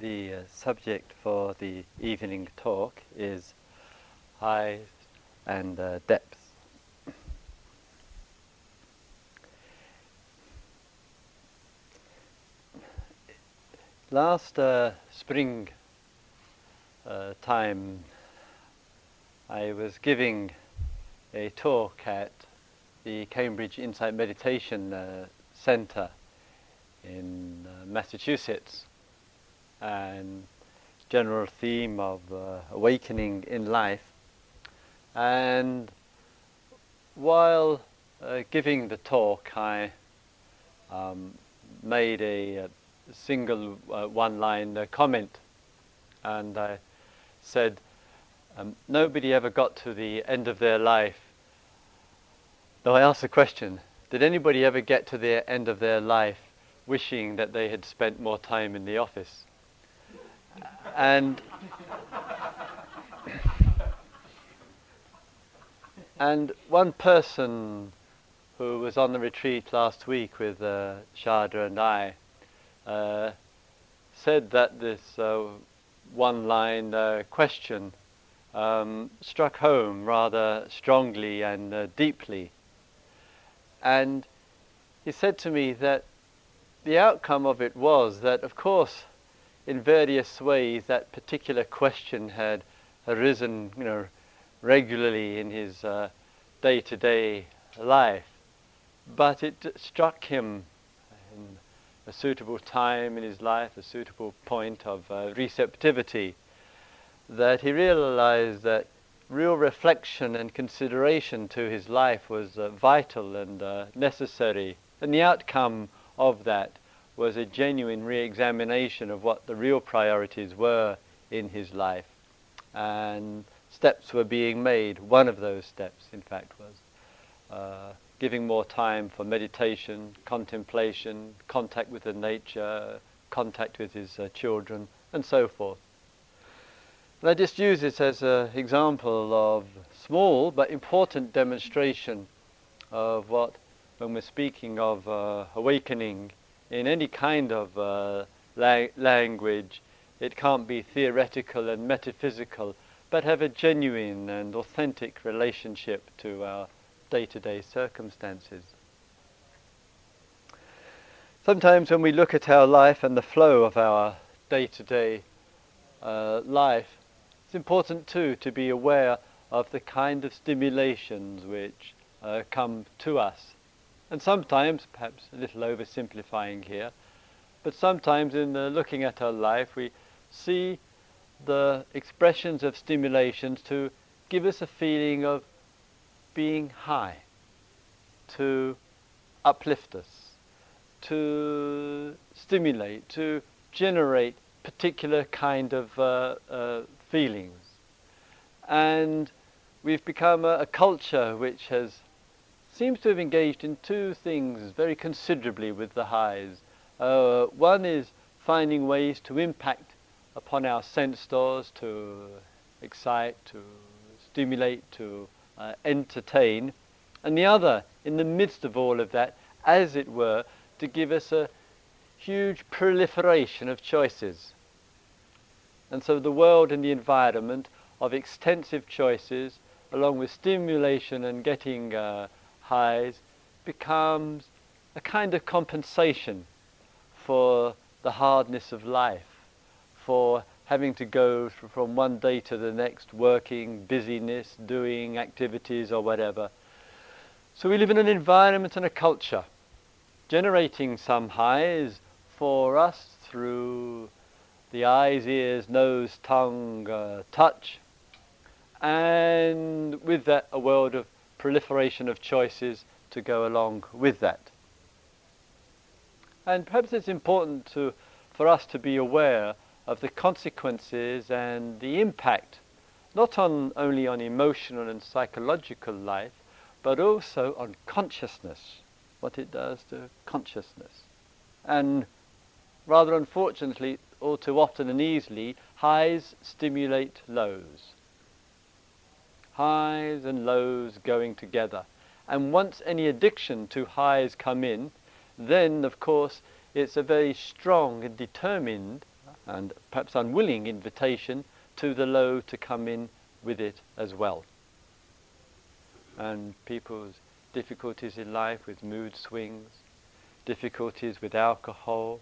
the uh, subject for the evening talk is highs and uh, depths. Last uh, spring uh, time, I was giving a talk at the Cambridge Insight Meditation uh, Center in uh, Massachusetts and general theme of uh, awakening in life. And while uh, giving the talk, I um, made a, a single uh, one-line comment, and I said, um, "Nobody ever got to the end of their life." No, I asked the question: Did anybody ever get to the end of their life wishing that they had spent more time in the office? And and one person who was on the retreat last week with uh, Sharda and I uh, said that this uh, one-line uh, question um, struck home rather strongly and uh, deeply, and he said to me that the outcome of it was that, of course, in various ways that particular question had arisen, you know, regularly in his uh, day-to-day life. But it struck him in a suitable time in his life, a suitable point of uh, receptivity, that he realized that real reflection and consideration to his life was uh, vital and uh, necessary. And the outcome of that was a genuine re-examination of what the real priorities were in his life. And steps were being made. One of those steps, in fact, was uh, giving more time for meditation, contemplation, contact with the nature, contact with his uh, children, and so forth. And I just use this as an example of small but important demonstration of what, when we're speaking of uh, awakening, in any kind of uh, la- language, it can't be theoretical and metaphysical, but have a genuine and authentic relationship to our day to day circumstances. Sometimes when we look at our life and the flow of our day to day life, it's important too to be aware of the kind of stimulations which uh, come to us and sometimes, perhaps a little oversimplifying here, but sometimes in looking at our life, we see the expressions of stimulations to give us a feeling of being high, to uplift us, to stimulate, to generate particular kind of uh, uh, feelings. And we've become a, a culture which has seems to have engaged in two things very considerably with the highs. Uh, one is finding ways to impact upon our sense doors, to excite, to stimulate, to uh, entertain, and the other, in the midst of all of that, as it were, to give us a huge proliferation of choices. And so the world and the environment of extensive choices, along with stimulation and getting uh, highs becomes a kind of compensation for the hardness of life, for having to go from one day to the next, working, busyness, doing activities or whatever. So we live in an environment and a culture generating some highs for us through the eyes, ears, nose, tongue, uh, touch, and with that a world of proliferation of choices to go along with that. And perhaps it's important to, for us to be aware of the consequences and the impact, not on, only on emotional and psychological life, but also on consciousness, what it does to consciousness. And rather unfortunately, all too often and easily, highs stimulate lows highs and lows going together. And once any addiction to highs come in, then of course it's a very strong and determined and perhaps unwilling invitation to the low to come in with it as well. And people's difficulties in life with mood swings, difficulties with alcohol,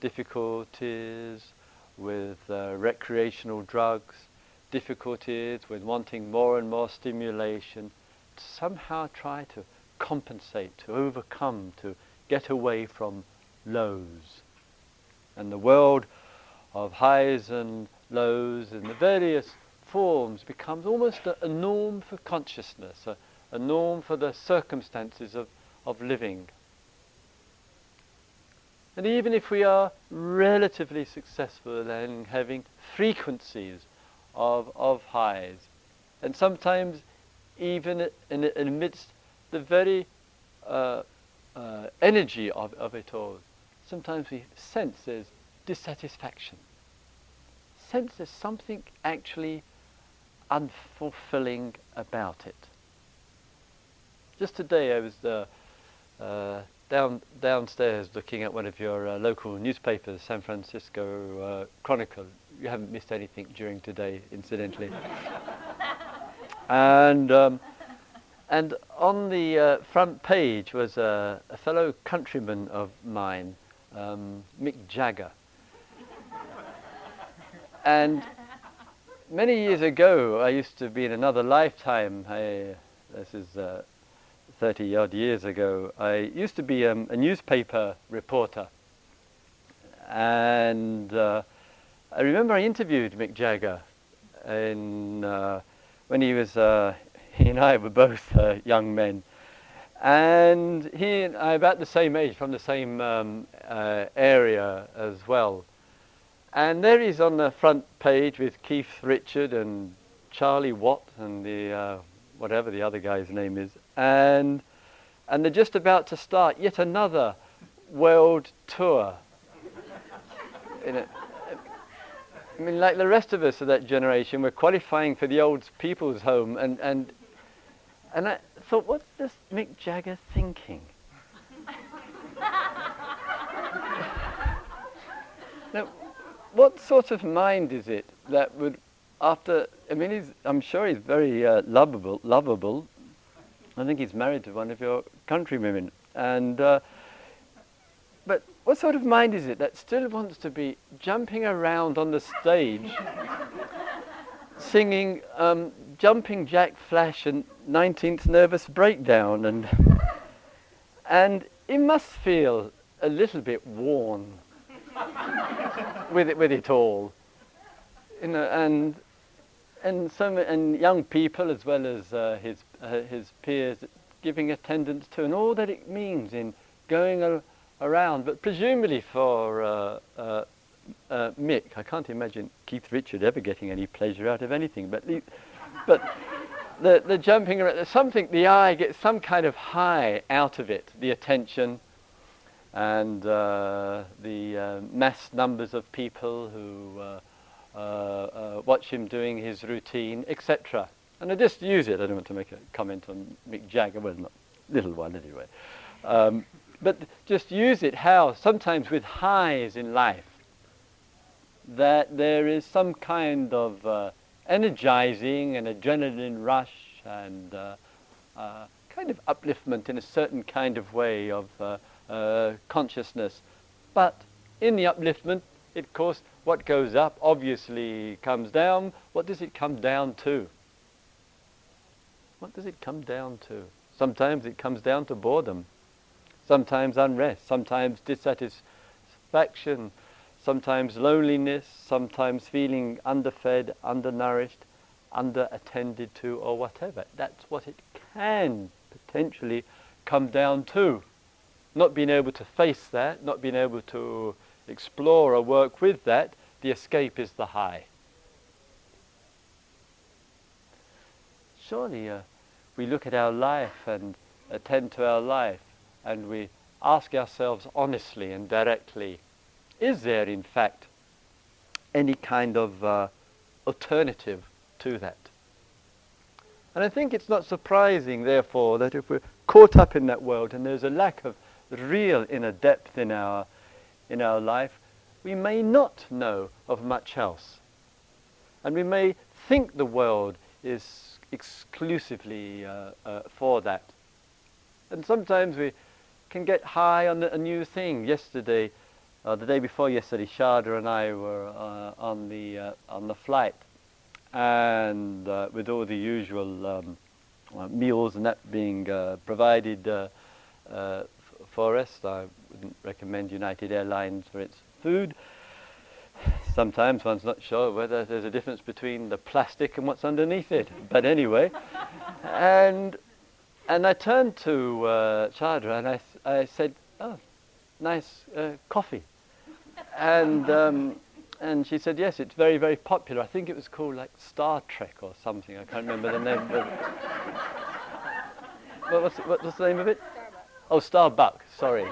difficulties with uh, recreational drugs, difficulties with wanting more and more stimulation, somehow try to compensate, to overcome, to get away from lows. And the world of highs and lows in the various forms becomes almost a, a norm for consciousness, a, a norm for the circumstances of, of living. And even if we are relatively successful in having frequencies of, of highs, and sometimes even in, amidst the very uh, uh, energy of, of it all, sometimes we sense there's dissatisfaction. Sense there's something actually unfulfilling about it. Just today I was uh, uh, down downstairs looking at one of your uh, local newspapers, San Francisco uh, Chronicle. You haven't missed anything during today, incidentally. and um, and on the uh, front page was a, a, fellow countryman of mine, um, Mick Jagger. and many years ago, I used to be in another lifetime. I, this is uh, 30 odd years ago. I used to be um, a newspaper reporter. And uh, I remember I interviewed Mick Jagger in, uh, when he was uh, he and I were both uh, young men. And he and I about the same age, from the same um, uh, area as well. And there he's on the front page with Keith Richard and Charlie Watt and the uh, whatever the other guy's name is, and and they're just about to start yet another world tour. I mean, like the rest of us of that generation, we're qualifying for the old people's home, and, and and I thought, what's this Mick Jagger thinking? now, what sort of mind is it that would, after, I mean, he's, I'm sure he's very uh, lovable, lovable. I think he's married to one of your countrywomen. And, uh, but what sort of mind is it that still wants to be jumping around on the stage, singing um, Jumping Jack Flash and 19th Nervous Breakdown, and and he must feel a little bit worn with it with it all, you know, and and some and young people as well as uh, his uh, his peers giving attendance to, and all that it means in going a, around. But presumably for uh, uh, uh Mick, I can't imagine Keith Richard ever getting any pleasure out of anything, but but the, the jumping around, something, the eye gets some kind of high out of it, the attention and uh, the uh, mass numbers of people who watch him doing his routine, etc. And I just use it. I don't want to make a comment on Mick Jagger, well, not little one anyway. Um, but just use it how sometimes with highs in life that there is some kind of uh, energizing and adrenaline rush and uh, uh, kind of upliftment in a certain kind of way of uh, uh, consciousness. But in the upliftment, of course, what goes up obviously comes down. What does it come down to? What does it come down to? Sometimes it comes down to boredom, sometimes unrest, sometimes dissatisfaction, sometimes loneliness, sometimes feeling underfed, undernourished, underattended to, or whatever. That's what it can potentially come down to. Not being able to face that, not being able to explore or work with that, the escape is the high. Surely, uh, we look at our life and attend to our life, and we ask ourselves honestly and directly is there, in fact, any kind of uh, alternative to that? And I think it's not surprising, therefore, that if we're caught up in that world and there's a lack of real inner depth in our, in our life, we may not know of much else. And we may think the world is exclusively uh, uh, for that. And sometimes we can get high on a new thing. Yesterday, uh, the day before yesterday, Sharda and I were uh, on the uh, on the flight, and uh, with all the usual um, meals and that being provided for us. I wouldn't recommend United Airlines for its food. Sometimes one's not sure whether there's a difference between the plastic and what's underneath it. But anyway, and and I turned to uh, Sharda and I, I said, "Oh, nice uh, coffee," and um, and she said, "Yes, it's very very popular. I think it was called like Star Trek or something. I can't remember the name." of it. What, what's, what's the name of it? Starbucks. Oh, Starbucks. Sorry.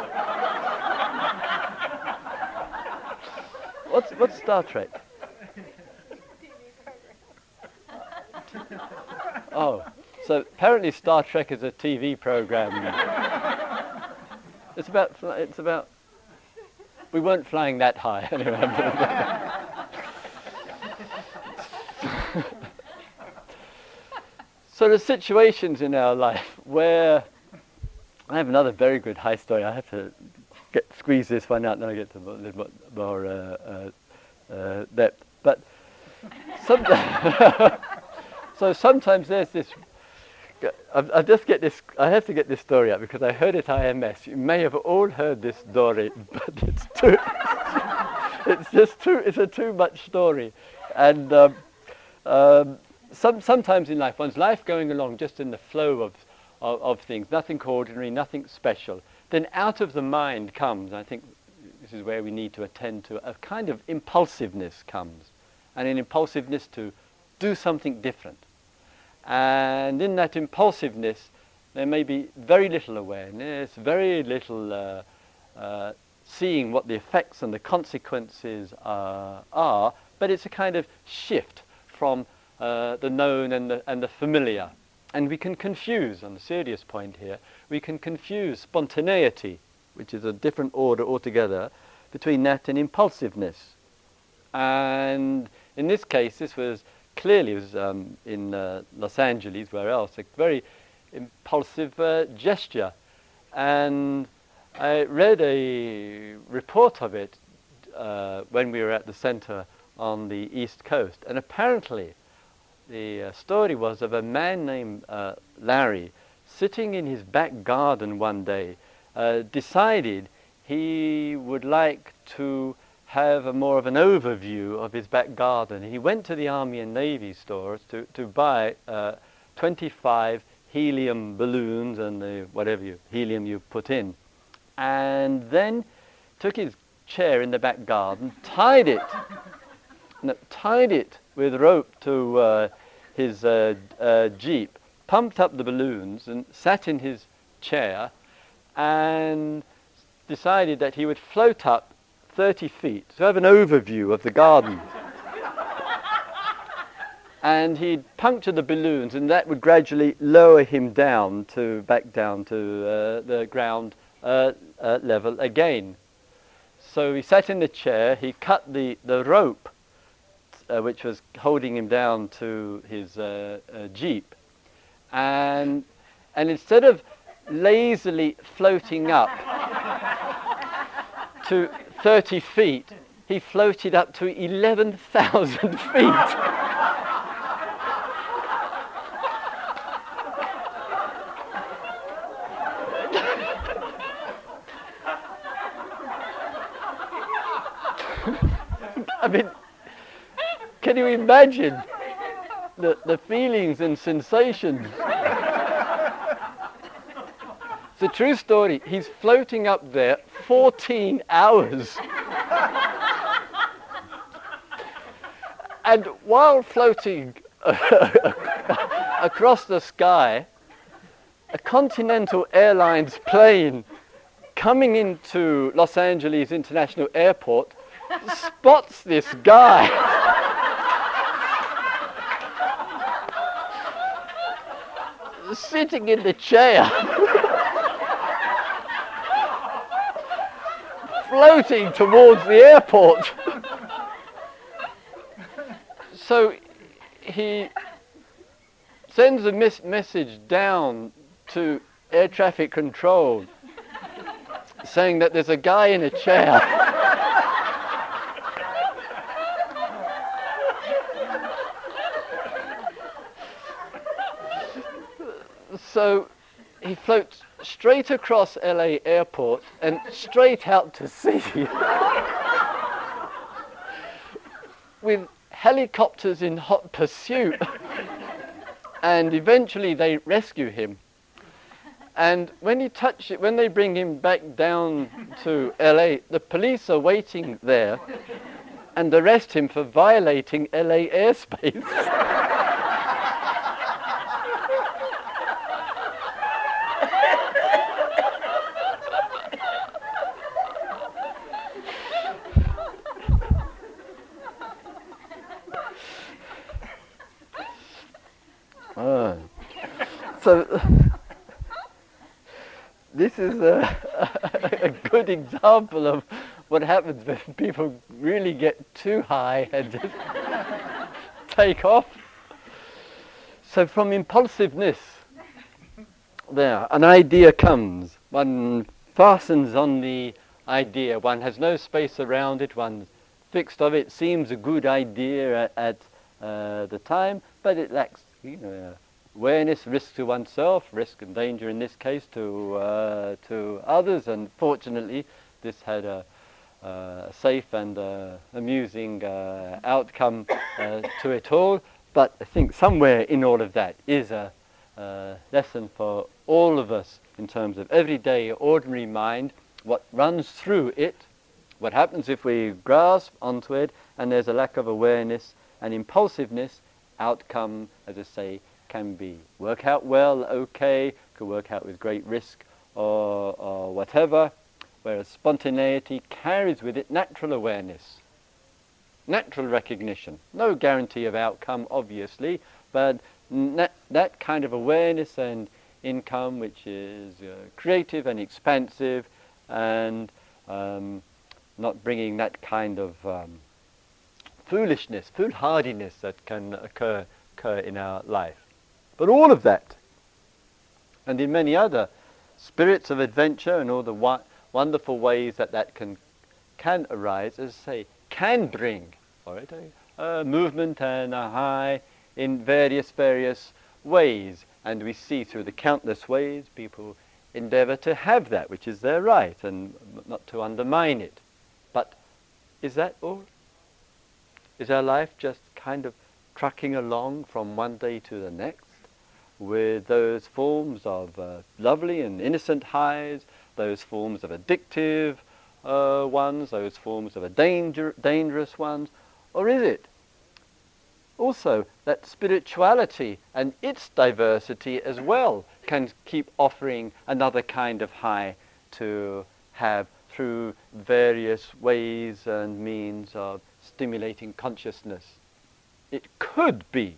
What's, what's Star Trek? Oh, so apparently Star Trek is a TV program. It's about, it's about, we weren't flying that high anyway. so the situations in our life where, I have another very good high story, I have to squeeze this one out, and then I get to a little bit more uh, uh, uh, depth. But sometimes, so sometimes there's this. I, I just get this. I have to get this story out because I heard it IMS. You may have all heard this story, but it's too. it's just too. It's a too much story, and um, um, some, sometimes in life, one's life going along just in the flow of, of, of things, nothing ordinary, nothing special then out of the mind comes, I think this is where we need to attend to, a kind of impulsiveness comes, and an impulsiveness to do something different. And in that impulsiveness, there may be very little awareness, very little uh, uh, seeing what the effects and the consequences uh, are, but it's a kind of shift from uh, the known and the, and the familiar. And we can confuse, on the serious point here, we can confuse spontaneity, which is a different order altogether, between that and impulsiveness. And in this case, this was clearly was um, in uh, Los Angeles, where else, a very impulsive uh, gesture. And I read a report of it uh, when we were at the center on the East Coast. And apparently, the uh, story was of a man named uh, Larry sitting in his back garden one day, uh, decided he would like to have a more of an overview of his back garden. He went to the Army and Navy stores to, to buy uh, 25 helium balloons and the, whatever you, helium you put in. And then took his chair in the back garden, tied it, no, tied it with rope to uh, his uh, uh, jeep, pumped up the balloons and sat in his chair and decided that he would float up 30 feet to have an overview of the garden. and he'd puncture the balloons, and that would gradually lower him down to back down to uh, the ground uh, uh, level again. So he sat in the chair, he cut the, the rope uh, which was holding him down to his uh, uh, jeep, and and instead of lazily floating up to 30 feet, he floated up to 11,000 feet. Imagine the, the feelings and sensations? It's a true story. He's floating up there 14 hours. and while floating across the sky, a Continental Airlines plane coming into Los Angeles International Airport spots this guy. sitting in the chair. floating towards the airport. so he sends a mes- message down to air traffic control saying that there's a guy in a chair. So he floats straight across LA airport and straight out to sea with helicopters in hot pursuit. and eventually they rescue him. And when he touch it, when they bring him back down to LA, the police are waiting there and arrest him for violating LA airspace. So this is a, a, good example of what happens when people really get too high and just take off. So from impulsiveness, there, an idea comes. One fastens on the idea. One has no space around it. One's fixed of it. Seems a good idea at, at uh, the time, but it lacks you know, awareness, risk to oneself, risk and danger in this case to, uh, to others, and fortunately this had a, uh, safe and uh, amusing uh, outcome uh, to it all. But I think somewhere in all of that is a uh, lesson for all of us in terms of everyday, ordinary mind, what runs through it, what happens if we grasp onto it, and there's a lack of awareness and impulsiveness, outcome, as I say, can be work out well, okay, could work out with great risk or, or whatever, whereas spontaneity carries with it natural awareness, natural recognition. No guarantee of outcome, obviously, but that kind of awareness and income, which is uh, creative and expansive and um, not bringing that kind of um, foolishness, foolhardiness that can occur, occur in our life. But all of that, and in many other spirits of adventure and all the wonderful ways that that can, can arise, as I say, can bring all right, a, a movement and a high in various, various ways. And we see through the countless ways people endeavor to have that, which is their right, and not to undermine it. But is that all? Is our life just kind of trucking along from one day to the next? With those forms of uh, lovely and innocent highs, those forms of addictive uh, ones, those forms of a danger, dangerous ones, or is it also that spirituality and its diversity as well can keep offering another kind of high to have through various ways and means of stimulating consciousness? It could be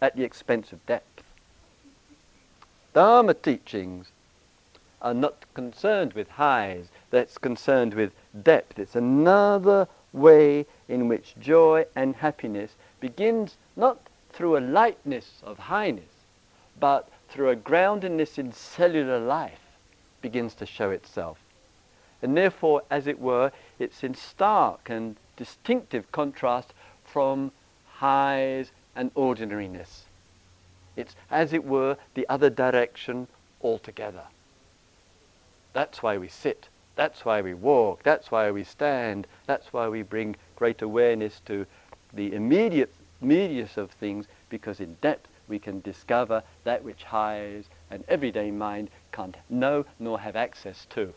at the expense of depth. Dharma teachings are not concerned with highs, that's concerned with depth. It's another way in which joy and happiness begins not through a lightness of highness, but through a groundedness in cellular life begins to show itself. And therefore, as it were, it's in stark and distinctive contrast from highs and ordinariness. It's, as it were, the other direction altogether. That's why we sit. That's why we walk. That's why we stand. That's why we bring great awareness to the immediate medius of things, because in depth we can discover that which highs and everyday mind can't know nor have access to.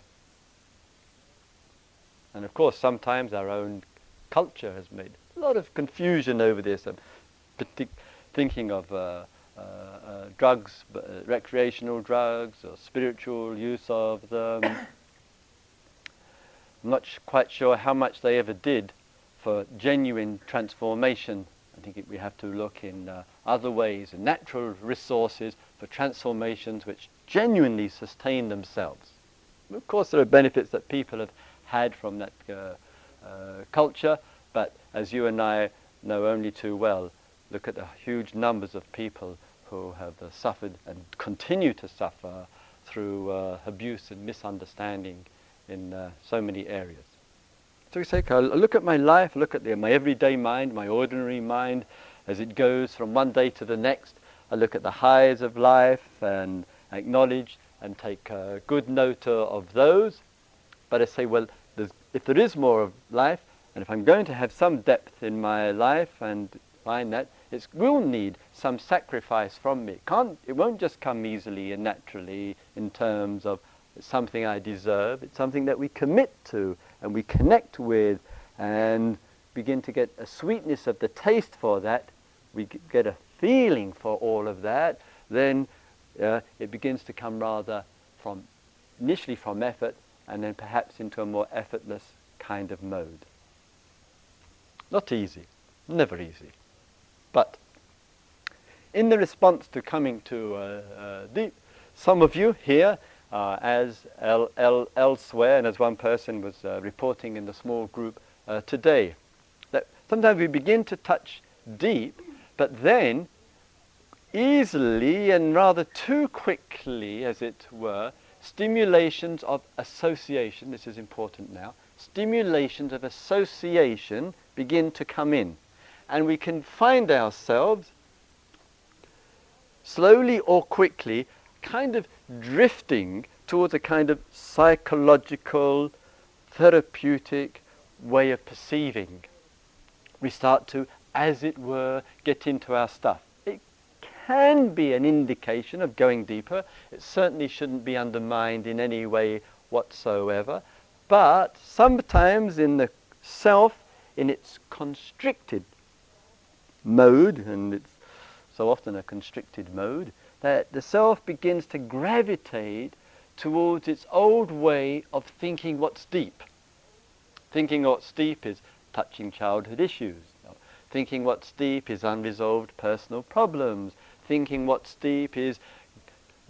And of course, sometimes our own culture has made a lot of confusion over this. I'm thinking of uh, drugs, uh, recreational drugs, or spiritual use of them. I'm not quite sure how much they ever did for genuine transformation. I think it, we have to look in uh, other ways, in natural resources for transformations which genuinely sustain themselves. Of course, there are benefits that people have had from that uh, uh, culture. But as you and I know only too well, look at the huge numbers of people who have uh, suffered and continue to suffer through uh, abuse and misunderstanding in uh, so many areas. So we say, okay, I look at my life, look at the, my everyday mind, my ordinary mind, as it goes from one day to the next. I look at the highs of life and acknowledge and take uh, good note of those. But I say, well, if there is more of life, and if I'm going to have some depth in my life and find that, it will need some sacrifice from me. It, can't, it won't just come easily and naturally in terms of something I deserve. It's something that we commit to and we connect with and begin to get a sweetness of the taste for that. We get a feeling for all of that. Then uh, it begins to come rather from initially from effort and then perhaps into a more effortless kind of mode. Not easy, never easy. But in the response to coming to uh, uh, deep, some of you here, uh, as el- el- elsewhere, and as one person was uh, reporting in the small group uh, today, that sometimes we begin to touch deep, but then easily and rather too quickly, as it were, stimulations of association, this is important now, stimulations of association begin to come in. And we can find ourselves slowly or quickly kind of drifting towards a kind of psychological, therapeutic way of perceiving. We start to, as it were, get into our stuff It can be an indication of going deeper. It certainly shouldn't be undermined in any way whatsoever. But sometimes in the self, in its constricted mode, and it's so often a constricted mode, that the self begins to gravitate towards its old way of thinking what's deep. Thinking what's deep is touching childhood issues. Thinking what's deep is unresolved personal problems thinking what's deep is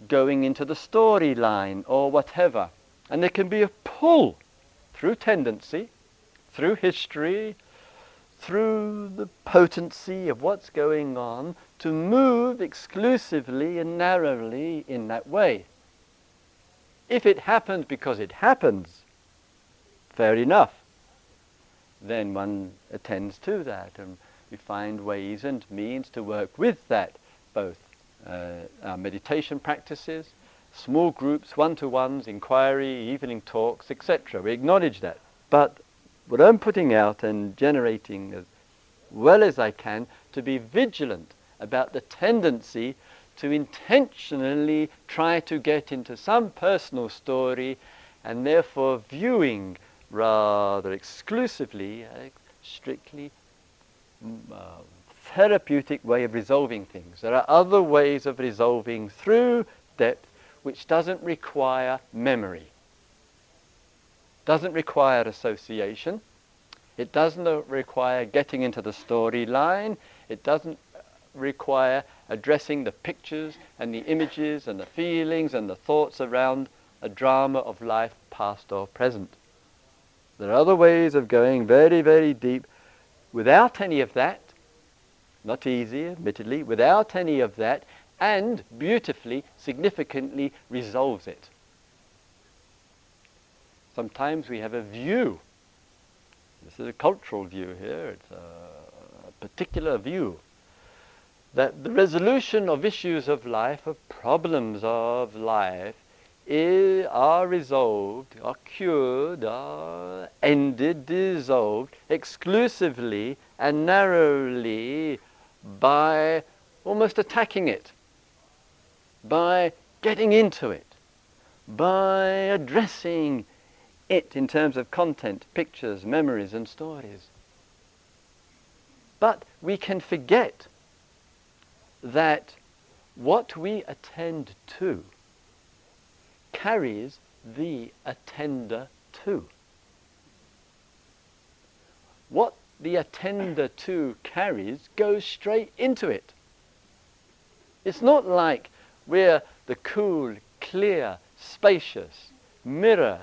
going into the storyline or whatever. And there can be a pull through tendency, through history, through the potency of what's going on to move exclusively and narrowly in that way. If it happens because it happens, fair enough. Then one attends to that and we find ways and means to work with that both uh, our meditation practices, small groups, one-to-ones, inquiry, evening talks, etc. We acknowledge that. But what I'm putting out and generating as well as I can to be vigilant about the tendency to intentionally try to get into some personal story and therefore viewing rather exclusively, uh, strictly mm, uh, therapeutic way of resolving things. There are other ways of resolving through depth which doesn't require memory, doesn't require association, it doesn't require getting into the storyline, it doesn't require addressing the pictures and the images and the feelings and the thoughts around a drama of life past or present. There are other ways of going very, very deep without any of that not easy, admittedly, without any of that, and beautifully, significantly resolves it. Sometimes we have a view. This is a cultural view here, it's a, a particular view. That the resolution of issues of life, of problems of life, is, are resolved, are cured, are ended, dissolved exclusively and narrowly by almost attacking it, by getting into it, by addressing it in terms of content, pictures, memories, and stories. But we can forget that what we attend to carries the attender to. What the attender to carries goes straight into it. It's not like we're the cool, clear, spacious mirror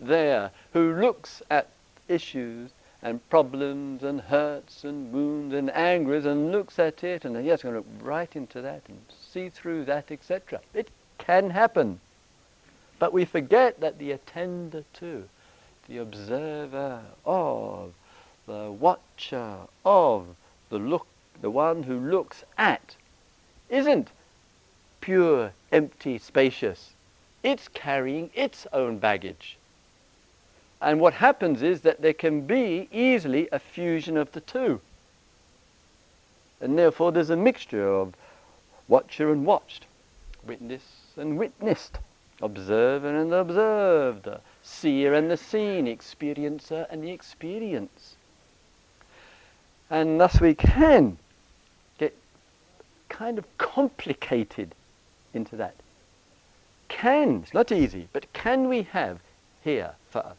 there, who looks at issues and problems and hurts and wounds and angers and looks at it and yes, going to look right into that and see through that, etc. It can happen. But we forget that the attender to, the observer of, the watcher of, the look, the one who looks at, isn't pure, empty, spacious. It's carrying its own baggage. And what happens is that there can be easily a fusion of the two. And therefore there's a mixture of watcher and watched, witness and witnessed, observer and observed, seer and the seen, experiencer and the experience. And thus we can get kind of complicated into that. Can, it's not easy, but can we have here for us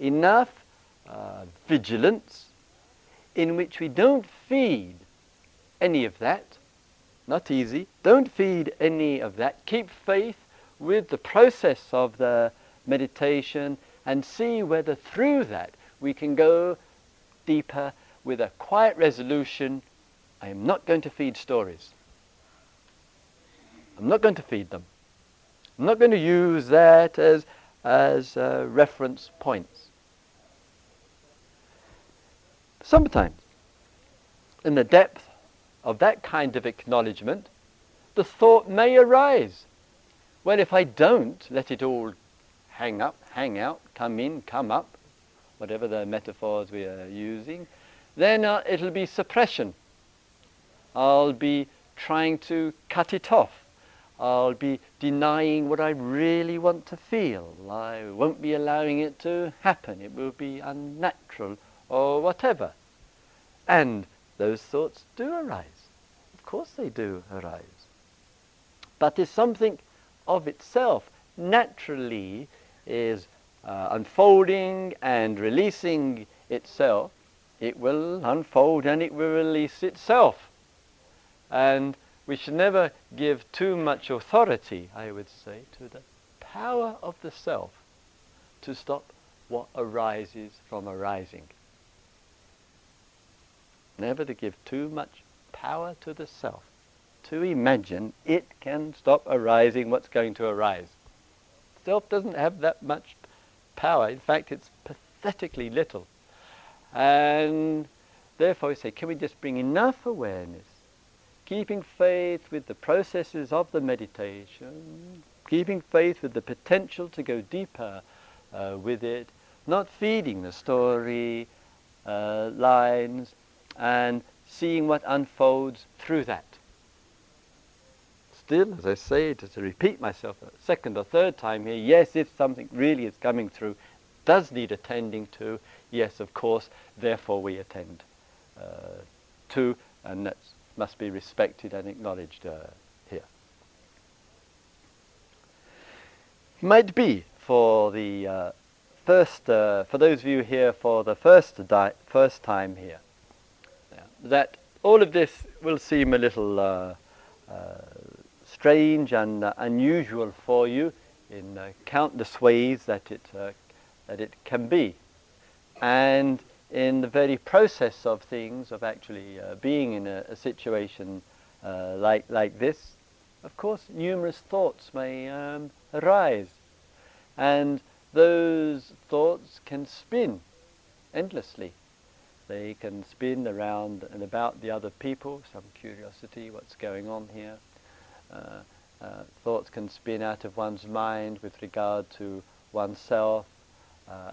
enough uh, vigilance in which we don't feed any of that. Not easy. Don't feed any of that. Keep faith with the process of the meditation and see whether through that we can go deeper with a quiet resolution. I am not going to feed stories. I'm not going to feed them. I'm not going to use that as, as uh, reference points. Sometimes, in the depth of that kind of acknowledgement, the thought may arise. Well, if I don't let it all hang up, hang out, come in, come up, whatever the metaphors we are using, then uh, it'll be suppression. I'll be trying to cut it off. I'll be denying what I really want to feel. I won't be allowing it to happen. It will be unnatural or whatever. And those thoughts do arise. Of course they do arise. But if something of itself naturally is uh, unfolding and releasing itself, it will unfold and it will release itself. And we should never give too much authority, I would say, to the power of the self to stop what arises from arising. Never to give too much power to the self. To imagine it can stop arising what's going to arise. Self doesn't have that much power. In fact, it's pathetically little. And therefore, we say, can we just bring enough awareness, keeping faith with the processes of the meditation, keeping faith with the potential to go deeper uh, with it, not feeding the story uh, lines, and seeing what unfolds through that. Still, as I say, to, to repeat myself a second or third time here, yes, if something really is coming through, does need attending to, yes, of course, therefore we attend uh, to, and that must be respected and acknowledged uh, here. Might be for the uh, first, uh, for those of you here for the first, first time here, that all of this will seem a little uh, uh, strange and uh, unusual for you in countless ways that it, that it can be. And in the very process of things, of actually uh, being in a, a situation like, like this, of course, numerous thoughts may um, arise. And those thoughts can spin endlessly. They can spin around and about the other people, some curiosity, what's going on here. Uh, uh, thoughts can spin out of one's mind with regard to oneself, uh,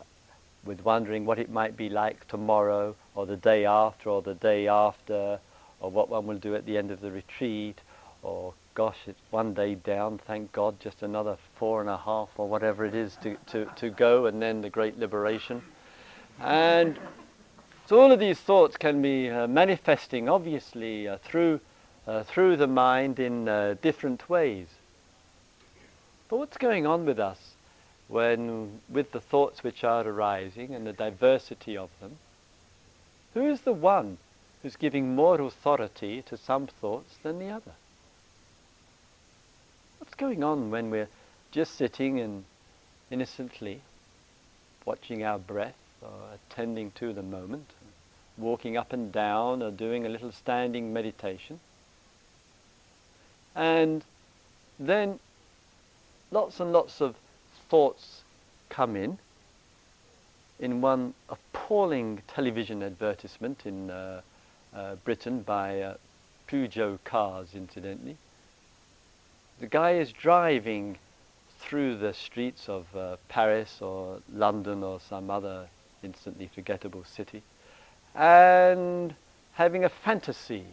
with wondering what it might be like tomorrow, or the day after, or the day after, or what one will do at the end of the retreat, or gosh, it's one day down, thank God, just another four and a half, or whatever it is to, to, to go, and then the great liberation. And so all of these thoughts can be uh, manifesting obviously uh, through, uh, through the mind in uh, different ways. But what's going on with us when, with the thoughts which are arising and the diversity of them, who is the one who's giving more authority to some thoughts than the other? What's going on when we're just sitting and innocently, watching our breath or attending to the moment, walking up and down or doing a little standing meditation. And then lots and lots of thoughts come in. In one appalling television advertisement in uh, uh, Britain by uh, Peugeot cars, incidentally, the guy is driving through the streets of uh, Paris or London or some other instantly forgettable city and having a fantasy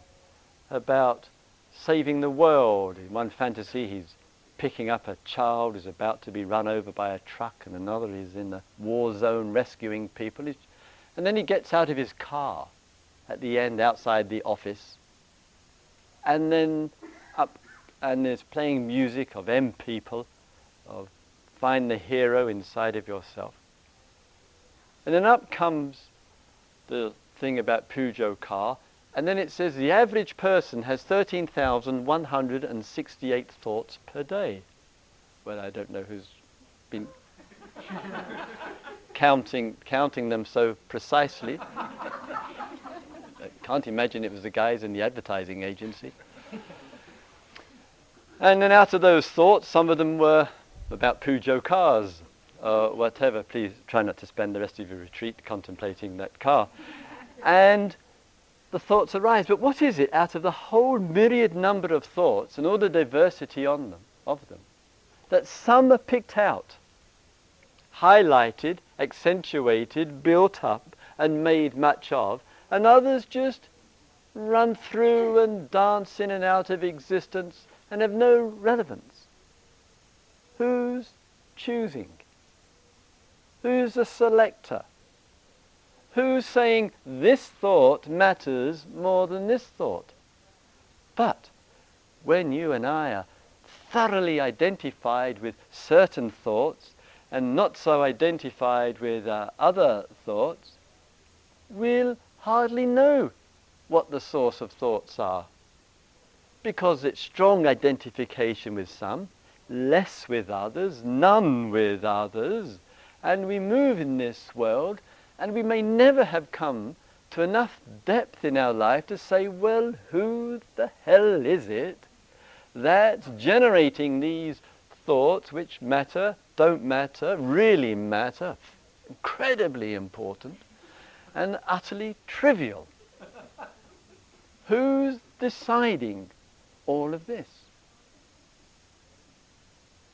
about saving the world. In one fantasy, he's picking up a child who's about to be run over by a truck, and another is in the war zone rescuing people. And then he gets out of his car at the end outside the office, and then up and is playing music of M people, of find the hero inside of yourself. And then up comes the thing about Peugeot car, and then it says the average person has 13,168 thoughts per day. Well, I don't know who's been counting, counting them so precisely. I can't imagine it was the guys in the advertising agency. And then out of those thoughts, some of them were about Peugeot cars or whatever. Please try not to spend the rest of your retreat contemplating that car. And the thoughts arise. But what is it out of the whole myriad number of thoughts and all the diversity on them, of them, that some are picked out, highlighted, accentuated, built up, and made much of, and others just run through and dance in and out of existence and have no relevance? Who's choosing? Who's the selector? Who's saying this thought matters more than this thought? But when you and I are thoroughly identified with certain thoughts and not so identified with uh, other thoughts, we'll hardly know what the source of thoughts are. Because it's strong identification with some, less with others, none with others, and we move in this world and we may never have come to enough depth in our life to say, well, who the hell is it that's generating these thoughts which matter, don't matter, really matter, incredibly important, and utterly trivial? Who's deciding all of this?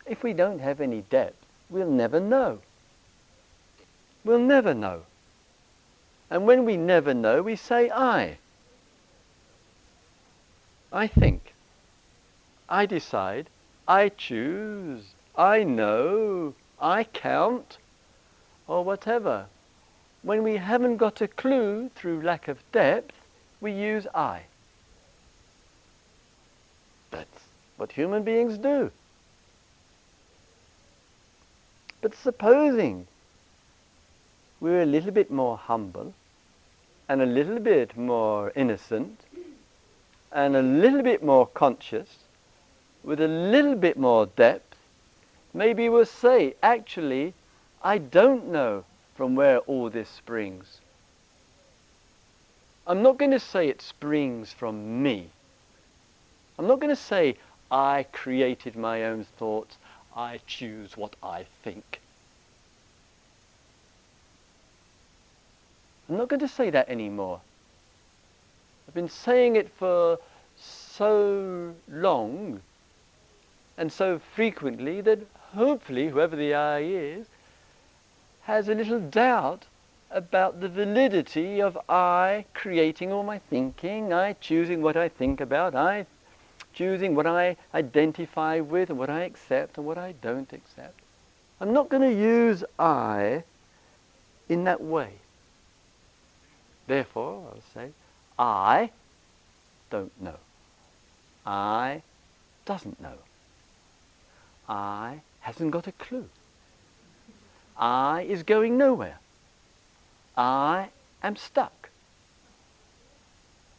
If we don't have any depth, we'll never know. We'll never know. And when we never know, we say I. I think. I decide. I choose. I know. I count. Or whatever. When we haven't got a clue through lack of depth, we use I. That's what human beings do. But supposing we're a little bit more humble and a little bit more innocent and a little bit more conscious with a little bit more depth, maybe we'll say, actually, I don't know from where all this springs. I'm not going to say it springs from me. I'm not going to say I created my own thoughts, I choose what I think. I'm not going to say that anymore. I've been saying it for so long and so frequently that hopefully whoever the I is has a little doubt about the validity of I creating all my thinking, I choosing what I think about, I choosing what I identify with and what I accept and what I don't accept. I'm not going to use I in that way. Therefore, I'll say, I don't know. I doesn't know. I hasn't got a clue. I is going nowhere. I am stuck.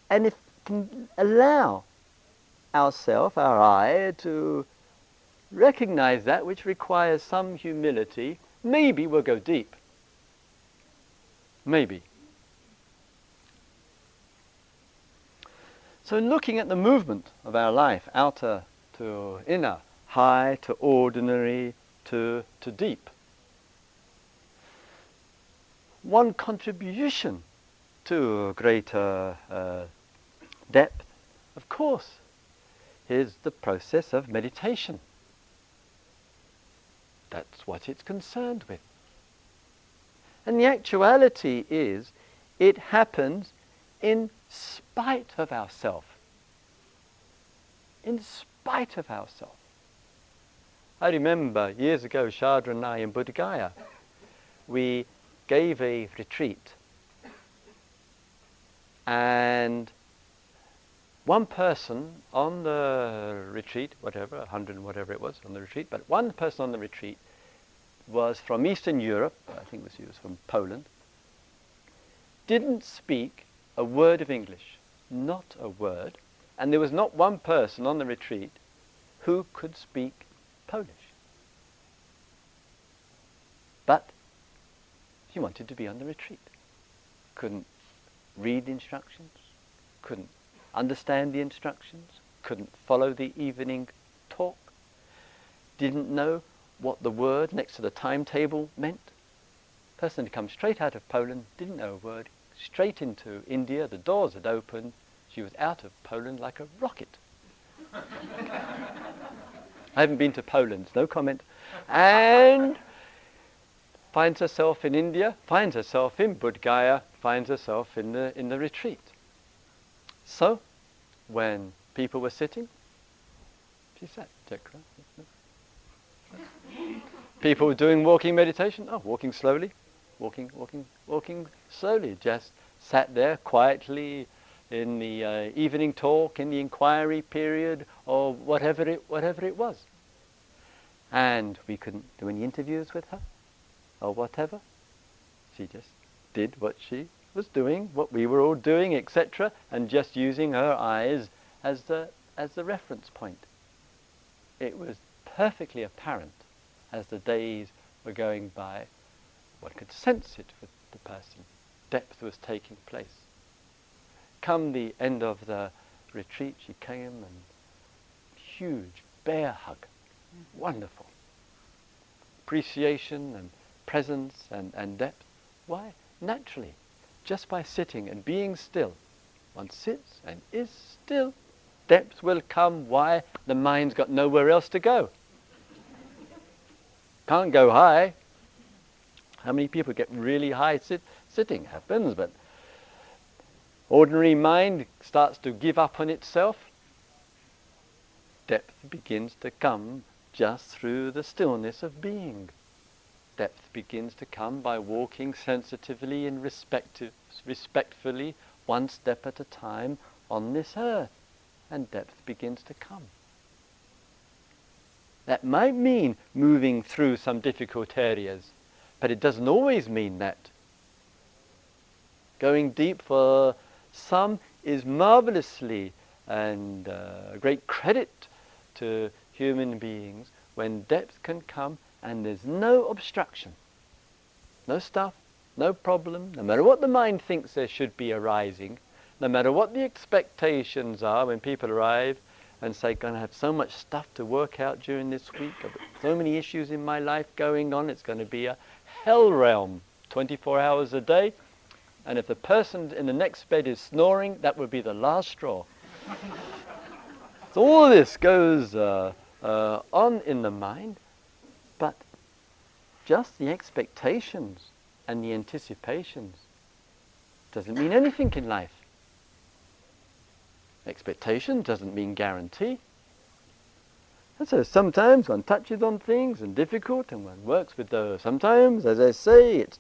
And if can allow ourself, our I, to recognize that which requires some humility, maybe we'll go deep. Maybe. So, in looking at the movement of our life, outer to inner, high to ordinary to, to deep, one contribution to greater uh, depth, of course, is the process of meditation. That's what it's concerned with. And the actuality is, it happens in spite of ourself. In spite of ourself. I remember years ago, Sharda and I in Bodh Gaya, we gave a retreat. And one person on the retreat, whatever, 100 and whatever it was on the retreat, but one person on the retreat was from Eastern Europe, I think he was from Poland, didn't speak a word of English, not a word, and there was not one person on the retreat who could speak Polish. But he wanted to be on the retreat. Couldn't read the instructions, couldn't understand the instructions, couldn't follow the evening talk, didn't know what the word next to the timetable meant. Person had come straight out of Poland, didn't know a word, straight into India, the doors had opened, she was out of Poland like a rocket. I haven't been to Poland, no comment. And finds herself in India, finds herself in Bodh finds herself in the, in the retreat. So, when people were sitting, she sat. People were doing walking meditation, oh, walking slowly, walking, walking, walking slowly, just sat there quietly in the uh, evening talk, in the inquiry period, or whatever it, whatever it was. And we couldn't do any interviews with her, or whatever. She just did what she was doing, what we were all doing, etc., and just using her eyes as the, as the reference point. It was perfectly apparent as the days were going by, one could sense it with the person. Depth was taking place. Come the end of the retreat, she came and huge bear hug. Mm-hmm. Wonderful. Appreciation and presence and, and depth. Why? Naturally. Just by sitting and being still. One sits and is still. Depth will come. Why? The mind's got nowhere else to go. Can't go high. How many people get really high sit, sitting? Happens, but ordinary mind starts to give up on itself. Depth begins to come just through the stillness of being. Depth begins to come by walking sensitively and respectfully, one step at a time on this earth, and depth begins to come. That might mean moving through some difficult areas, but it doesn't always mean that. Going deep for some is marvelously and uh, great credit to human beings when depth can come and there's no obstruction, no stuff, no problem, no matter what the mind thinks there should be arising, no matter what the expectations are when people arrive, and say, going to have so much stuff to work out during this week. So many issues in my life going on. It's going to be a hell realm, 24 hours a day. And if the person in the next bed is snoring, that would be the last straw. so all this goes uh, uh, on in the mind, but just the expectations and the anticipations doesn't mean anything in life. Expectation doesn't mean guarantee. And so sometimes one touches on things and difficult and one works with those. Sometimes, as I say, it's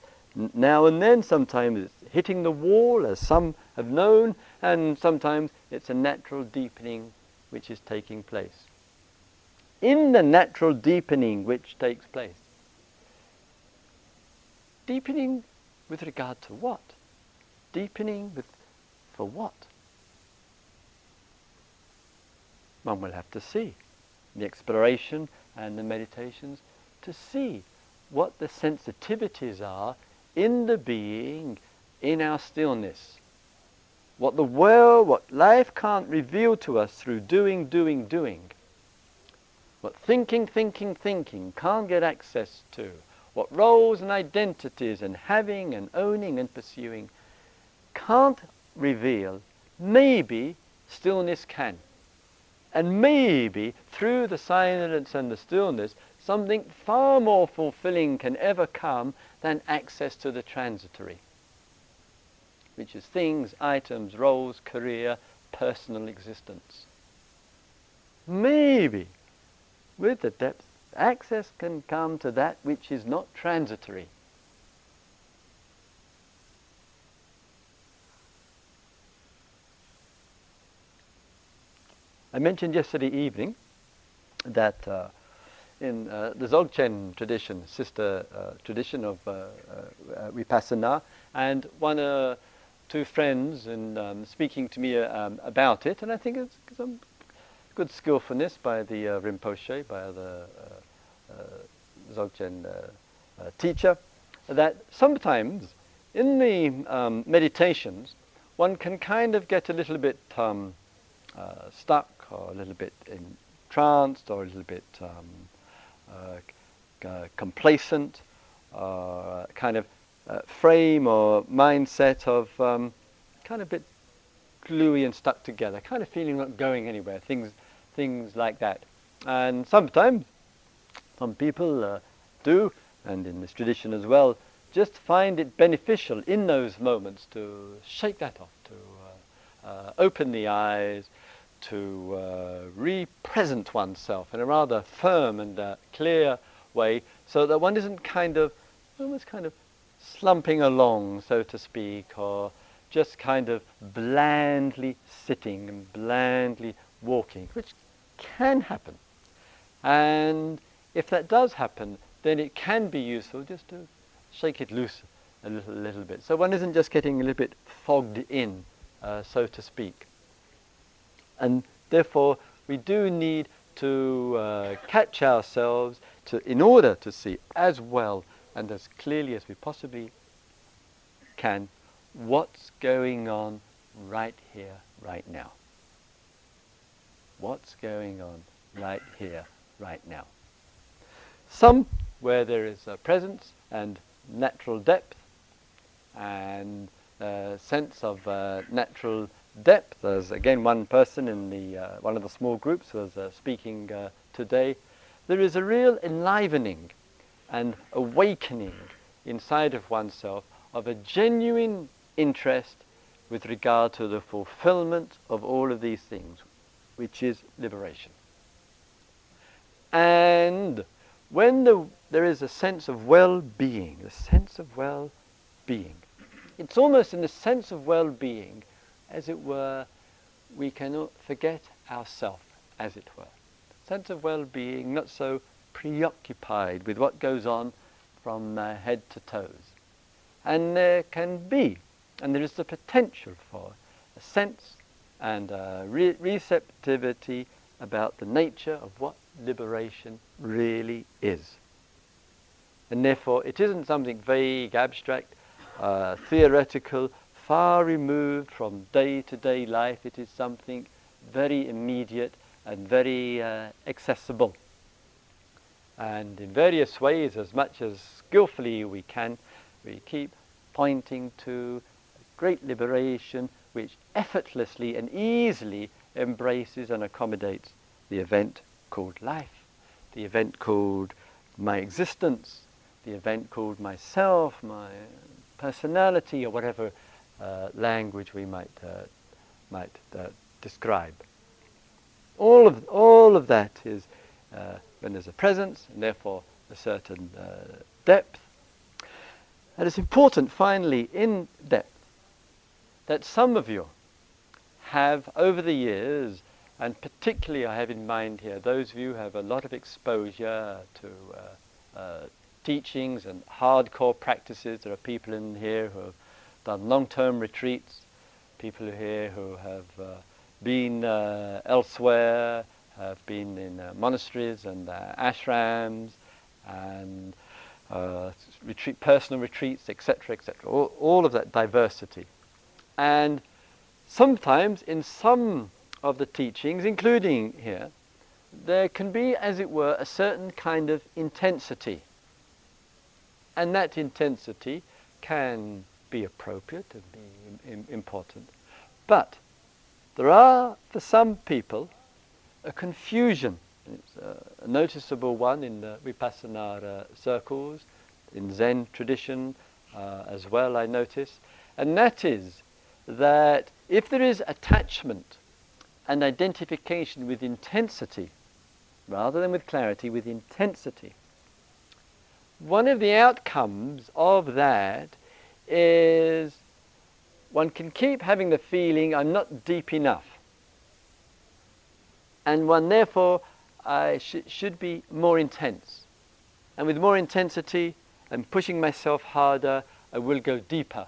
now and then, sometimes it's hitting the wall, as some have known, and sometimes it's a natural deepening which is taking place. In the natural deepening which takes place, deepening with regard to what? Deepening with, for what? one will have to see the exploration and the meditations to see what the sensitivities are in the being, in our stillness. What the world, what life can't reveal to us through doing, doing, doing. What thinking, thinking, thinking can't get access to. What roles and identities and having and owning and pursuing can't reveal, maybe stillness can. And maybe through the silence and the stillness, something far more fulfilling can ever come than access to the transitory which is things, items, roles, career, personal existence. Maybe with the depth, access can come to that which is not transitory. I mentioned yesterday evening that uh, in uh, the Dzogchen tradition, sister uh, tradition of uh, uh, Vipassana, and one two friends and um, speaking to me uh, um, about it, and I think it's some good skillfulness by the uh, Rinpoche, by the uh, uh Dzogchen uh, uh, teacher, that sometimes in the um, meditations one can kind of get a little bit um, stuck or a little bit entranced or a little bit um, complacent, kind of uh, frame or mindset of um, kind of bit gluey and stuck together, kind of feeling not going anywhere, things, things like that. And sometimes some people uh, do, and in this tradition as well, just find it beneficial in those moments to shake that off, to uh, uh open the eyes, to uh, re-present oneself in a rather firm and uh, clear way, so that one isn't kind of almost kind of slumping along, so to speak, or just kind of blandly sitting and blandly walking, which can happen. And if that does happen, then it can be useful just to shake it loose a little, little bit. So one isn't just getting a little bit fogged in, uh, so to speak. And therefore, we do need to uh, catch ourselves to, in order to see as well and as clearly as we possibly can what's going on right here, right now. What's going on right here, right now. Some where there is a presence and natural depth and a sense of uh, natural depth. There's again one person in the uh, one of the small groups was uh, speaking uh, today. There is a real enlivening and awakening inside of oneself of a genuine interest with regard to the fulfillment of all of these things, which is liberation. And when the, there is a sense of well-being, the sense of well-being, it's almost in the sense of well-being, as it were, we cannot forget ourself, as it were. Sense of well-being, not so preoccupied with what goes on from uh, head to toes. And there can be, and there is the potential for, a sense and a re- receptivity about the nature of what liberation really is. And therefore, it isn't something vague, abstract, uh, theoretical, far removed from day to day life. It is something very immediate and very uh, accessible and in various ways, as much as skillfully we can, we keep pointing to great liberation which effortlessly and easily embraces and accommodates the event called life, the event called my existence, the event called myself, my personality, or whatever language we might, uh, might uh, describe. All of, all of that is uh, when there's a presence and therefore a certain uh, depth. And it's important, finally, in depth, that some of you have, over the years, and particularly I have in mind here, those of you who have a lot of exposure to uh, uh, teachings and hardcore practices. There are people in here who have done long-term retreats, people here who have uh, been uh, elsewhere, have been in uh, monasteries and uh, ashrams and uh, retreat, personal retreats, etc., etc. All, all of that diversity. And sometimes in some of the teachings, including here, there can be, as it were, a certain kind of intensity. And that intensity can be appropriate and be Im- important. But there are, for some people, a confusion. It's a, noticeable one in the Vipassana circles, in Zen tradition uh, as well, I notice. And that is that if there is attachment and identification with intensity, rather than with clarity, with intensity, one of the outcomes of that is one can keep having the feeling I'm not deep enough. And one therefore uh, sh- should be more intense. And with more intensity and pushing myself harder, I will go deeper.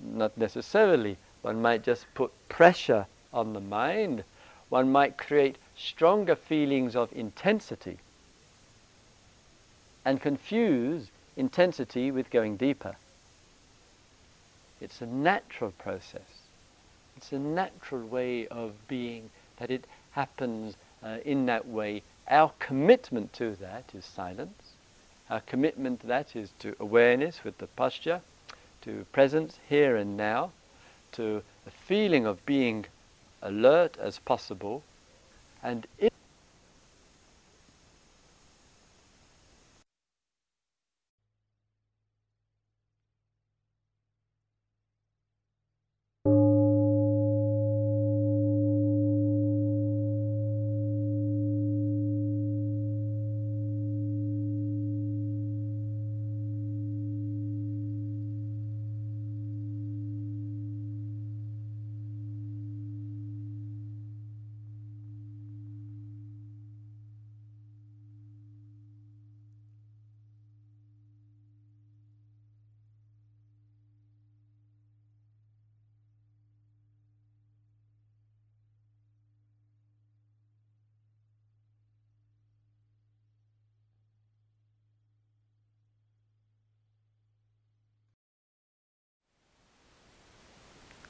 Not necessarily. One might just put pressure on the mind. One might create stronger feelings of intensity and confuse intensity with going deeper. It's a natural process. It's a natural way of being that it happens uh, in that way. Our commitment to that is silence. Our commitment to that is to awareness with the posture, to presence here and now, to a feeling of being alert as possible, and